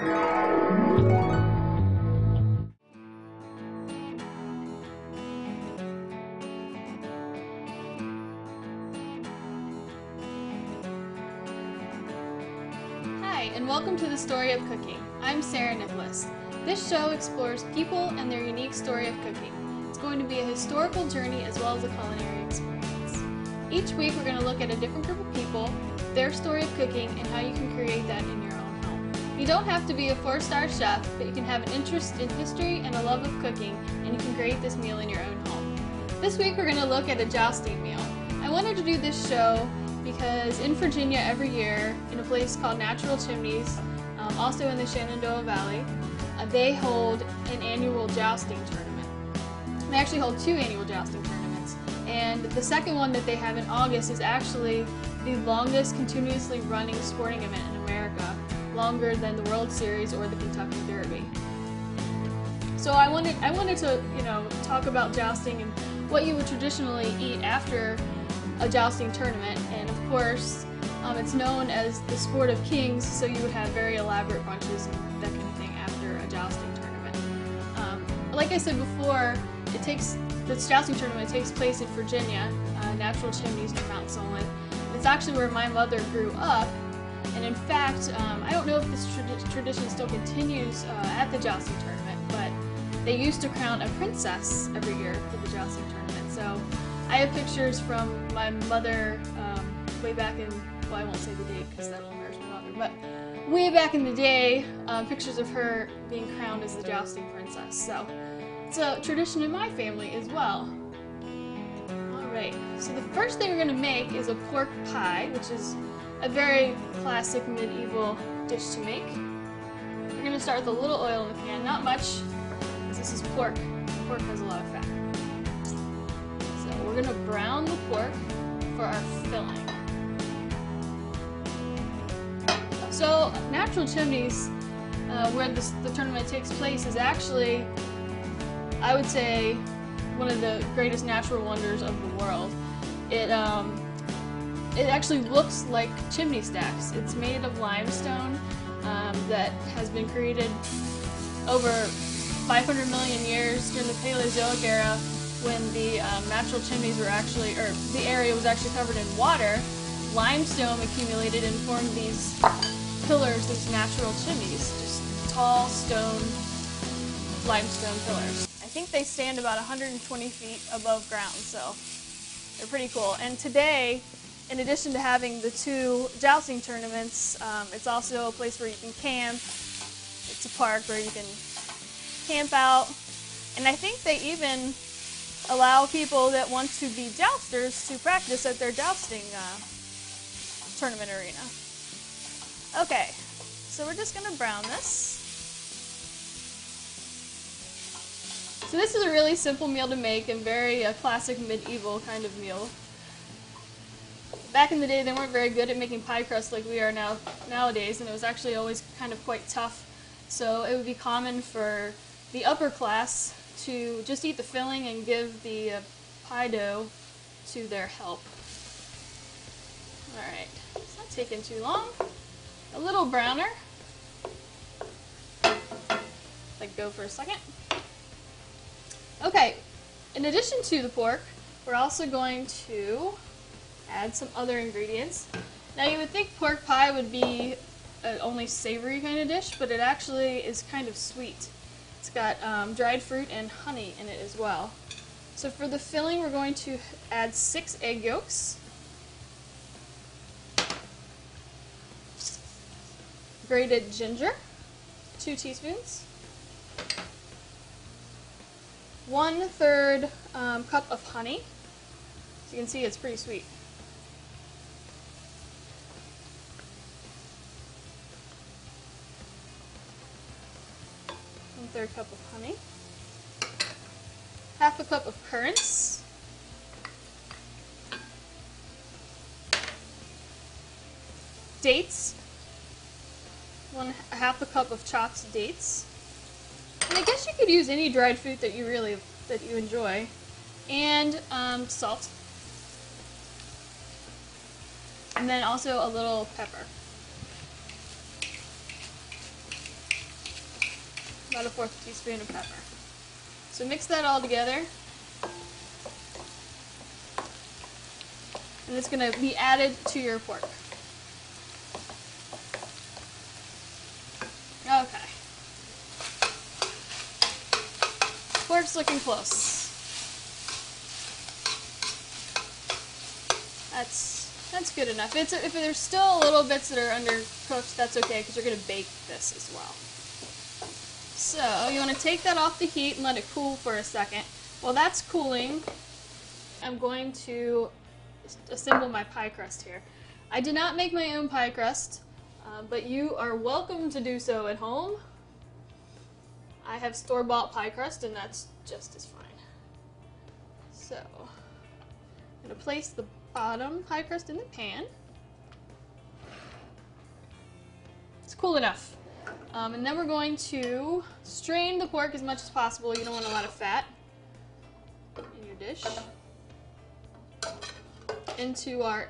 Hi, and welcome to the Story of Cooking. I'm Sarah Nicholas. This show explores people and their unique story of cooking. It's going to be a historical journey as well as a culinary experience. Each week, we're going to look at a different group of people, their story of cooking, and how you can create that in your. You don't have to be a four star chef, but you can have an interest in history and a love of cooking, and you can create this meal in your own home. This week, we're going to look at a jousting meal. I wanted to do this show because in Virginia every year, in a place called Natural Chimneys, um, also in the Shenandoah Valley, uh, they hold an annual jousting tournament. They actually hold two annual jousting tournaments, and the second one that they have in August is actually the longest continuously running sporting event longer than the World Series or the Kentucky Derby. So I wanted I wanted to you know talk about jousting and what you would traditionally eat after a jousting tournament, and of course, um, it's known as the sport of kings, so you would have very elaborate brunches and that kind of thing after a jousting tournament. Um, like I said before, it takes this jousting tournament takes place in Virginia, uh, Natural Chimneys near Mount Solon. It's actually where my mother grew up, and in fact, um, I don't know if this tradi- tradition still continues uh, at the jousting tournament, but they used to crown a princess every year for the jousting tournament. So I have pictures from my mother um, way back in, well, I won't say the date because that'll embarrass my mother, but way back in the day, um, pictures of her being crowned as the jousting princess. So it's a tradition in my family as well. Alright, so the first thing we're going to make is a pork pie, which is a very classic medieval dish to make. We're going to start with a little oil in the pan, not much, because this is pork. Pork has a lot of fat. So we're going to brown the pork for our filling. So Natural Chimneys, uh, where this, the tournament takes place, is actually, I would say, one of the greatest natural wonders of the world. It um, it actually looks like chimney stacks. It's made of limestone um, that has been created over 500 million years during the Paleozoic era when the um, natural chimneys were actually, or the area was actually covered in water. Limestone accumulated and formed these pillars, these natural chimneys, just tall stone limestone pillars. I think they stand about 120 feet above ground, so they're pretty cool. And today, in addition to having the two jousting tournaments, um, it's also a place where you can camp. It's a park where you can camp out. And I think they even allow people that want to be jousters to practice at their jousting uh, tournament arena. Okay, so we're just to brown this. So this is a really simple meal to make and very uh, classic medieval kind of meal. Back in the day, they weren't very good at making pie crust like we are now nowadays, and it was actually always kind of quite tough. So it would be common for the upper class to just eat the filling and give the uh, pie dough to their help. All right, it's not taking too long. A little browner. Like go for a second. Okay, in addition to the pork, we're also going to add some other ingredients. Now you would think pork pie would be only savory kind of dish, but it actually is kind of sweet. It's got um, dried fruit and honey in it as well. So for the filling, we're going to add six egg yolks. Grated ginger, two teaspoons. One third um, cup of honey. As you can see, it's pretty sweet. Third cup of honey. Half a cup of currants. Dates. One half a cup of chopped dates. And I guess you could use any dried fruit that you really that you enjoy. And um, salt. And then also a little pepper. About a fourth teaspoon of pepper. So mix that all together. And it's going to be added to your pork. Okay. Pork's looking close. That's that's good enough. It's if there's still little bits that are undercooked, that's okay because you're gonna bake this as well. So you want to take that off the heat and let it cool for a second. While that's cooling, I'm going to assemble my pie crust here. I did not make my own pie crust, uh, but you are welcome to do so at home. I have store-bought pie crust and that's just as fine. So, I'm going to place the bottom pie crust in the pan. It's cool enough. Um, and then we're going to strain the pork as much as possible. You don't want a lot of fat in your dish. Into our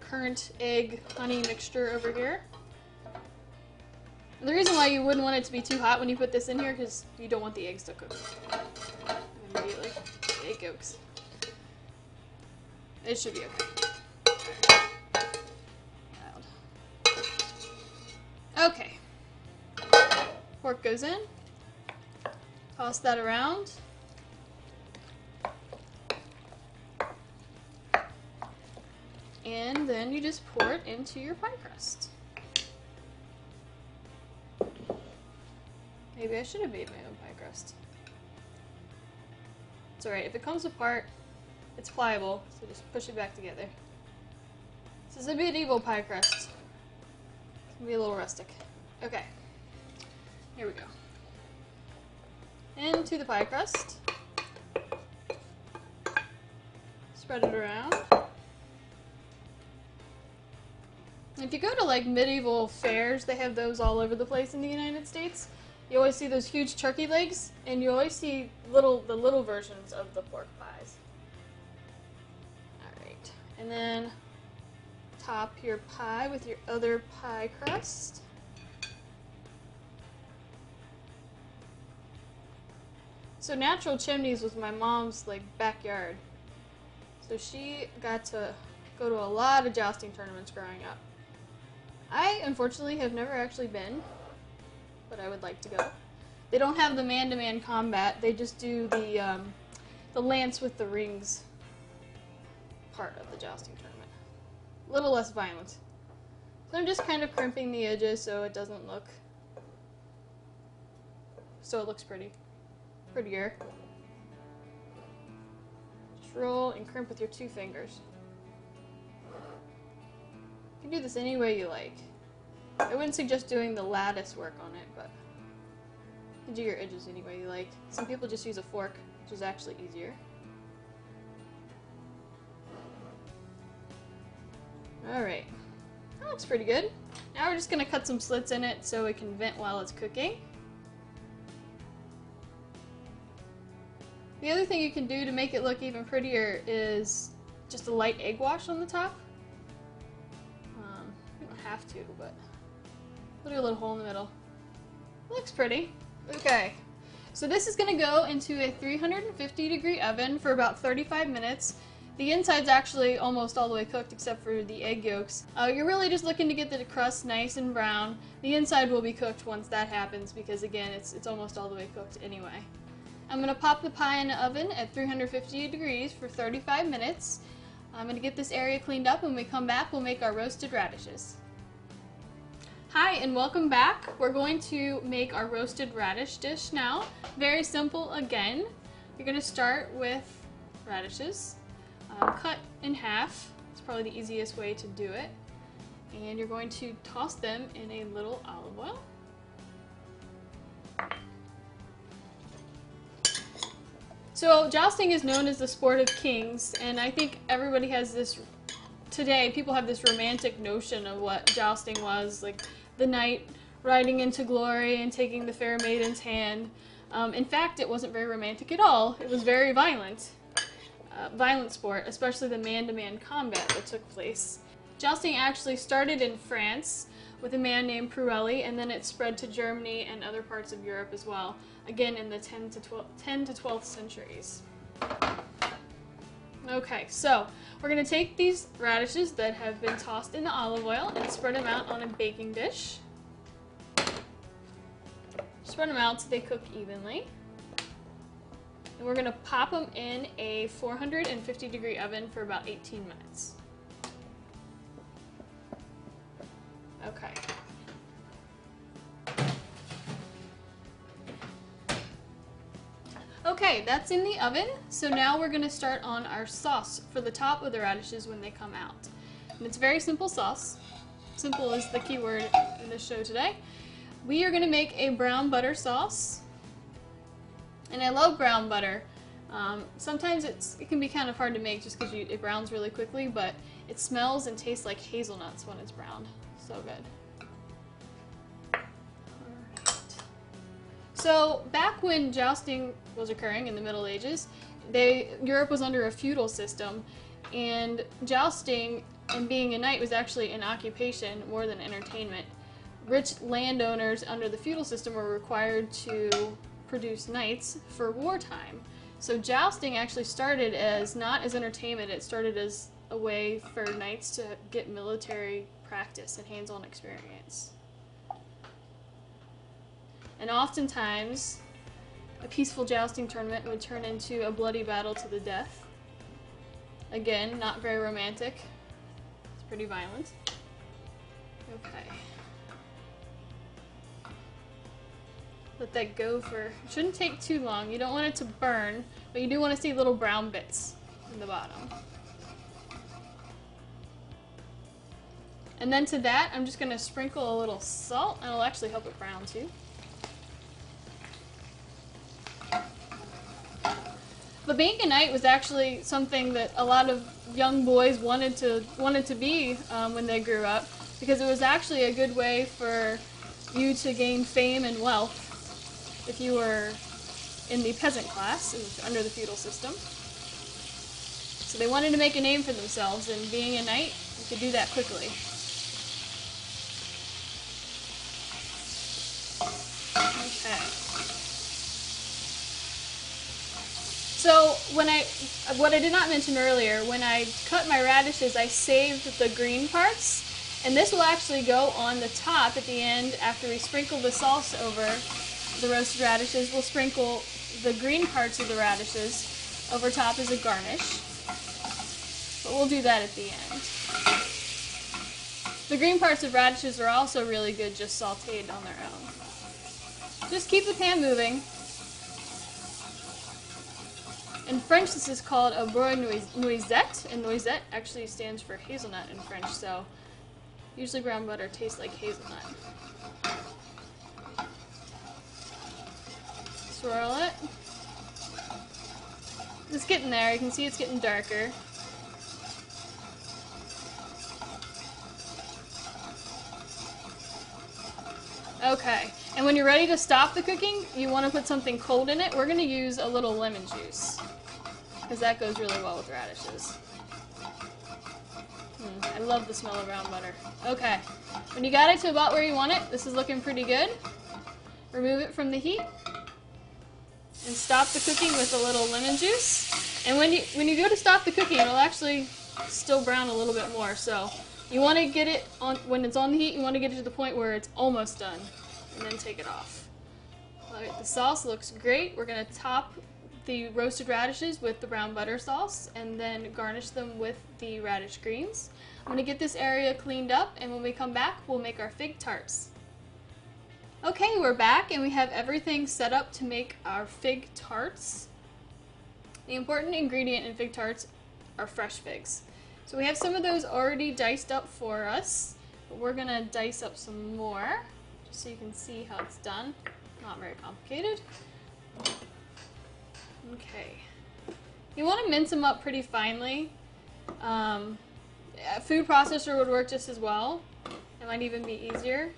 current egg honey mixture over here. The reason why you wouldn't want it to be too hot when you put this in here because you don't want the eggs to cook immediately. Egg yolks. It should be okay. Pork goes in. Toss that around. And then you just pour it into your pie crust. Maybe I should have made my own pie crust. It's alright, if it comes apart, it's pliable, so just push it back together. This is a medieval pie crust. It's gonna be a little rustic. Okay. Here we go. Into the pie crust. Spread it around. If you go to like medieval fairs, they have those all over the place in the United States. You always see those huge turkey legs, and you always see little the little versions of the pork pies. Alright, and then top your pie with your other pie crust. So Natural Chimneys was my mom's like backyard. So she got to go to a lot of jousting tournaments growing up. I unfortunately have never actually been, but I would like to go. They don't have the man-to-man combat. They just do the um, the lance with the rings part of the jousting tournament. A little less violent. So I'm just kind of crimping the edges so it doesn't look so it looks pretty prettier. Just roll and crimp with your two fingers. You can do this any way you like. I wouldn't suggest doing the lattice work on it, but you can do your edges any way you like. Some people just use a fork, which is actually easier. Alright, that looks pretty good. Now we're just going to cut some slits in it so it can vent while it's cooking. The other thing you can do to make it look even prettier is just a light egg wash on the top. Um, you don't have to, but put a little hole in the middle. Looks pretty. Okay, so this is going to go into a 350 degree oven for about 35 minutes. The inside's actually almost all the way cooked except for the egg yolks. Uh, you're really just looking to get the crust nice and brown. The inside will be cooked once that happens because again, it's, it's almost all the way cooked anyway. I'm going to pop the pie in the oven at 350 degrees for 35 minutes. I'm going to get this area cleaned up. When we come back, we'll make our roasted radishes. Hi and welcome back. We're going to make our roasted radish dish now. Very simple again. You're going to start with radishes, um, cut in half. It's probably the easiest way to do it. And you're going to toss them in a little olive oil. So jousting is known as the sport of kings, and I think everybody has this today. People have this romantic notion of what jousting was, like the knight riding into glory and taking the fair maiden's hand. Um, in fact, it wasn't very romantic at all. It was very violent, uh, violent sport, especially the man-to-man -man combat that took place. Jousting actually started in France with a man named Preuilly, and then it spread to Germany and other parts of Europe as well, again in the 10 to 12, 10 to 12th centuries. Okay, so we're going to take these radishes that have been tossed in the olive oil and spread them out on a baking dish. Spread them out so they cook evenly. And we're going to pop them in a 450 degree oven for about 18 minutes. Okay, that's in the oven. So now we're gonna start on our sauce for the top of the radishes when they come out. And it's very simple sauce. Simple is the key word in this show today. We are gonna make a brown butter sauce. And I love brown butter. Um, sometimes it can be kind of hard to make just because it browns really quickly, but it smells and tastes like hazelnuts when it's browned. So good. So back when jousting was occurring in the Middle Ages, they Europe was under a feudal system, and jousting and being a knight was actually an occupation more than entertainment. Rich landowners under the feudal system were required to produce knights for wartime. So jousting actually started as not as entertainment, it started as a way for knights to get military practice and hands-on experience. And oftentimes, a peaceful jousting tournament would turn into a bloody battle to the death. Again, not very romantic. It's pretty violent. Okay. Let that go for, it shouldn't take too long. You don't want it to burn, but you do want to see little brown bits in the bottom. And then to that, I'm just going to sprinkle a little salt, and it'll actually help it brown too. But being a knight was actually something that a lot of young boys wanted to wanted to be um, when they grew up, because it was actually a good way for you to gain fame and wealth if you were in the peasant class under the feudal system. So they wanted to make a name for themselves, and being a knight, you could do that quickly. So when I, what I did not mention earlier, when I cut my radishes, I saved the green parts, and this will actually go on the top at the end after we sprinkle the sauce over the roasted radishes. We'll sprinkle the green parts of the radishes over top as a garnish, but we'll do that at the end. The green parts of radishes are also really good just sauteed on their own. Just keep the pan moving. In French, this is called a beurre noisette, and noisette actually stands for hazelnut in French, so usually brown butter tastes like hazelnut. Swirl it. It's getting there. You can see it's getting darker. Okay, and when you're ready to stop the cooking, you want to put something cold in it. We're going to use a little lemon juice because that goes really well with radishes. Mm, I love the smell of brown butter. Okay, when you got it to about where you want it, this is looking pretty good. Remove it from the heat and stop the cooking with a little lemon juice. And when you when you go to stop the cooking, it'll actually still brown a little bit more. So you want to get it on when it's on the heat. You want to get it to the point where it's almost done, and then take it off. All right, the sauce looks great. We're gonna top the roasted radishes with the brown butter sauce and then garnish them with the radish greens. I'm going to get this area cleaned up and when we come back we'll make our fig tarts. Okay, we're back and we have everything set up to make our fig tarts. The important ingredient in fig tarts are fresh figs. So we have some of those already diced up for us, but we're going to dice up some more just so you can see how it's done. Not very complicated. Okay. You want to mince them up pretty finely. Um, a food processor would work just as well. It might even be easier.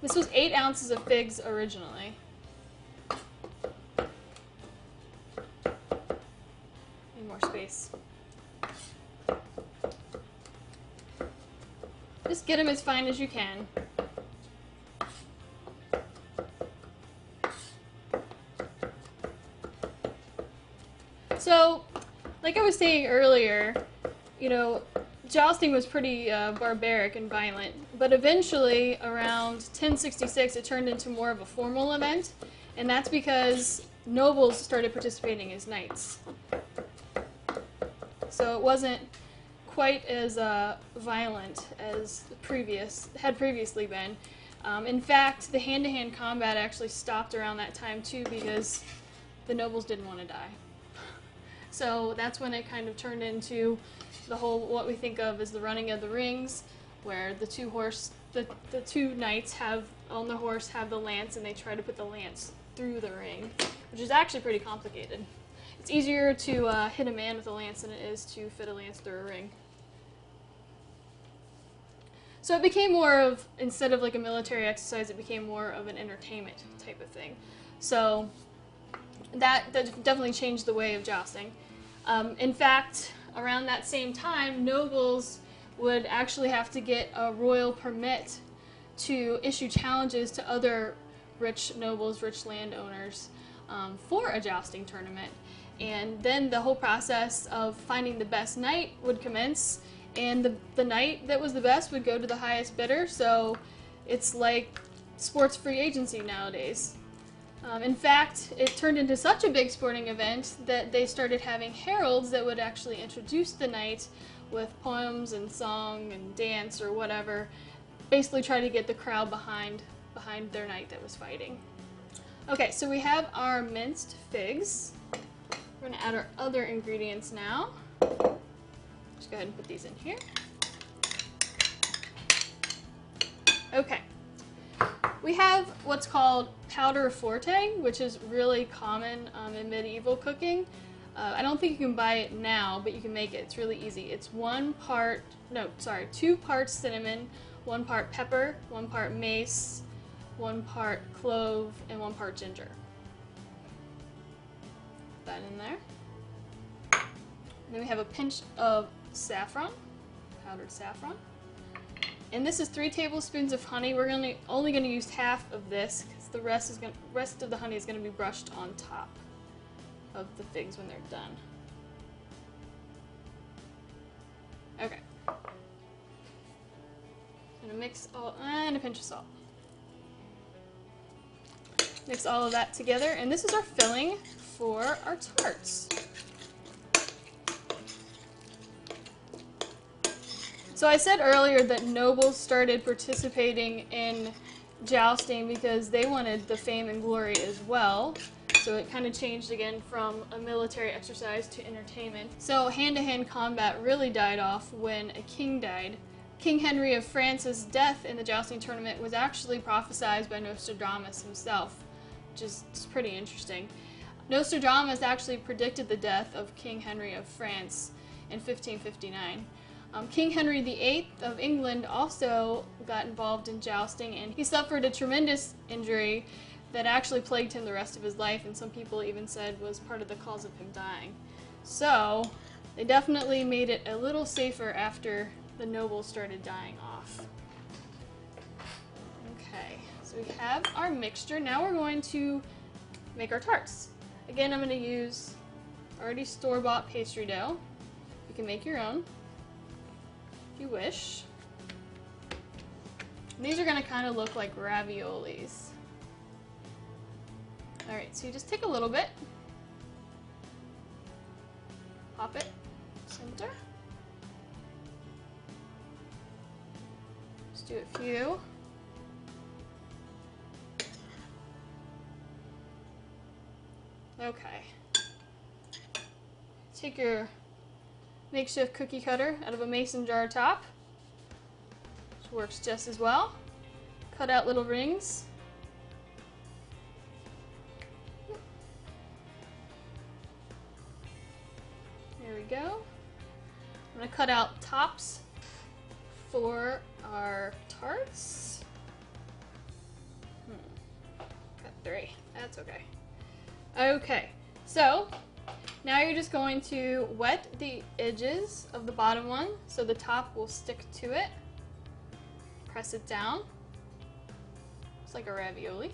This was eight ounces of figs originally. Need more space. Just get them as fine as you can. Like I was saying earlier, you know, jousting was pretty uh, barbaric and violent, but eventually, around 1066, it turned into more of a formal event, and that's because nobles started participating as knights. So it wasn't quite as uh, violent as previous had previously been. Um, in fact, the hand-to-hand combat actually stopped around that time too because the nobles didn't want to die. So that's when it kind of turned into the whole what we think of as the running of the rings, where the two horse the, the two knights have on the horse have the lance and they try to put the lance through the ring, which is actually pretty complicated. It's easier to uh, hit a man with a lance than it is to fit a lance through a ring. So it became more of, instead of like a military exercise, it became more of an entertainment type of thing. So that, that definitely changed the way of jousting. Um, in fact, around that same time, nobles would actually have to get a royal permit to issue challenges to other rich nobles, rich landowners um, for a jousting tournament. And then the whole process of finding the best knight would commence and the, the knight that was the best would go to the highest bidder. So it's like sports free agency nowadays. Um, in fact, it turned into such a big sporting event that they started having heralds that would actually introduce the knight with poems and song and dance or whatever, basically try to get the crowd behind behind their knight that was fighting. Okay, so we have our minced figs. We're to add our other ingredients now. Just go ahead and put these in here. Okay. We have what's called powder forte, which is really common um, in medieval cooking. Uh, I don't think you can buy it now, but you can make it. It's really easy. It's one part, no, sorry, two parts cinnamon, one part pepper, one part mace, one part clove, and one part ginger. Put that in there. then we have a pinch of saffron, powdered saffron. And this is three tablespoons of honey. We're gonna only gonna use half of this because the rest is gonna rest of the honey is gonna be brushed on top of the figs when they're done. Okay. Gonna mix all and a pinch of salt. Mix all of that together, and this is our filling for our tarts. So I said earlier that nobles started participating in jousting because they wanted the fame and glory as well. So it kind of changed again from a military exercise to entertainment. So hand-to-hand -hand combat really died off when a king died. King Henry of France's death in the jousting tournament was actually prophesied by Nostradamus himself, which is pretty interesting. Nostradamus actually predicted the death of King Henry of France in 1559. Um, King Henry VIII of England also got involved in jousting and he suffered a tremendous injury that actually plagued him the rest of his life and some people even said was part of the cause of him dying. So they definitely made it a little safer after the nobles started dying off. Okay, so we have our mixture. Now we're going to make our tarts. Again, I'm going to use already store-bought pastry dough. You can make your own you wish. These are gonna kind of look like raviolis. All right, so you just take a little bit, pop it center. Just do a few. Okay. Take your makeshift cookie cutter out of a mason jar top. Which works just as well. Cut out little rings. There we go. I'm going to cut out tops for our tarts. Hmm. Cut three. That's okay. Okay, so now you're just going to wet the edges of the bottom one so the top will stick to it. press it down. It's like a ravioli.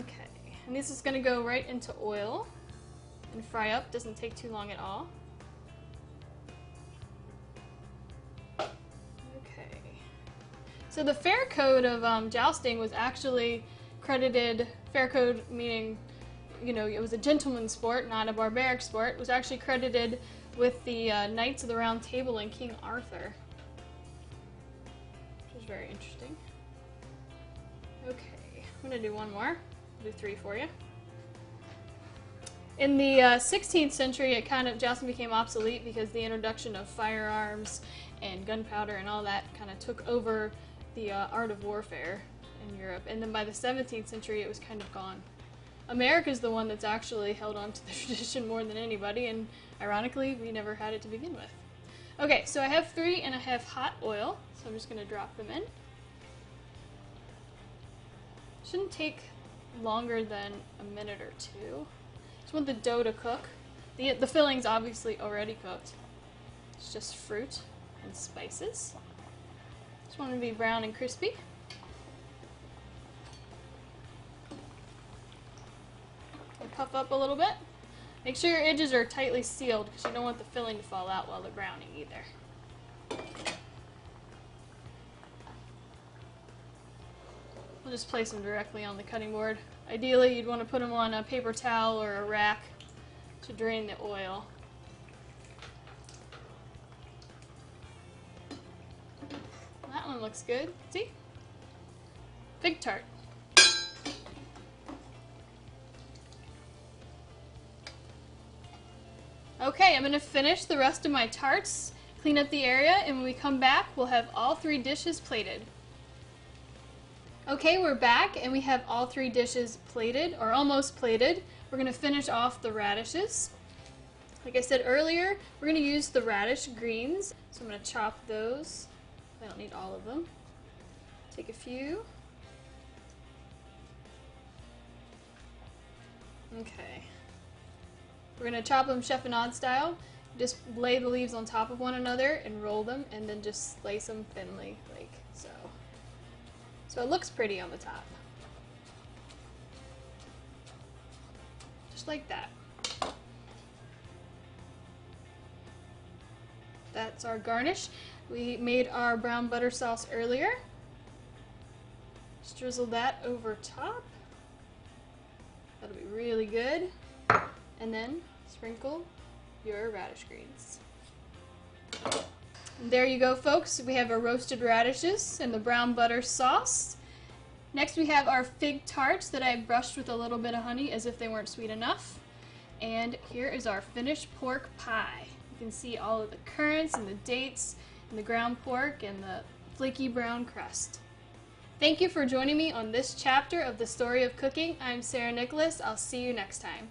Okay, and this is gonna go right into oil and fry up. Doesn't take too long at all. So the fair code of um, jousting was actually credited, fair code meaning, you know, it was a gentleman's sport, not a barbaric sport, was actually credited with the uh, Knights of the Round Table and King Arthur. Which is very interesting. Okay, I'm gonna do one more. do three for you. In the uh, 16th century, it kind of jousting became obsolete because the introduction of firearms and gunpowder and all that kind of took over the uh, art of warfare in Europe. And then by the 17th century, it was kind of gone. America is the one that's actually held on to the tradition more than anybody, and ironically, we never had it to begin with. Okay, so I have three and I have hot oil, so I'm just going to drop them in. Shouldn't take longer than a minute or two. Just want the dough to cook. The, the filling's obviously already cooked. It's just fruit and spices. Want to be brown and crispy. And puff up a little bit. Make sure your edges are tightly sealed because you don't want the filling to fall out while they're browning either. We'll just place them directly on the cutting board. Ideally, you'd want to put them on a paper towel or a rack to drain the oil. One looks good. See? Fig tart. Okay, I'm going to finish the rest of my tarts, clean up the area, and when we come back, we'll have all three dishes plated. Okay, we're back and we have all three dishes plated or almost plated. We're going to finish off the radishes. Like I said earlier, we're going to use the radish greens. So I'm going to chop those. I don't need all of them. Take a few. Okay. We're to chop them chiffonade style. Just lay the leaves on top of one another and roll them and then just slice them thinly like so. So it looks pretty on the top. Just like that. That's our garnish. We made our brown butter sauce earlier. Just drizzle that over top. That'll be really good. And then sprinkle your radish greens. There you go, folks. We have our roasted radishes and the brown butter sauce. Next, we have our fig tarts that I brushed with a little bit of honey as if they weren't sweet enough. And here is our finished pork pie. You can see all of the currants and the dates and the ground pork and the flaky brown crust. Thank you for joining me on this chapter of the story of cooking. I'm Sarah Nicholas. I'll see you next time.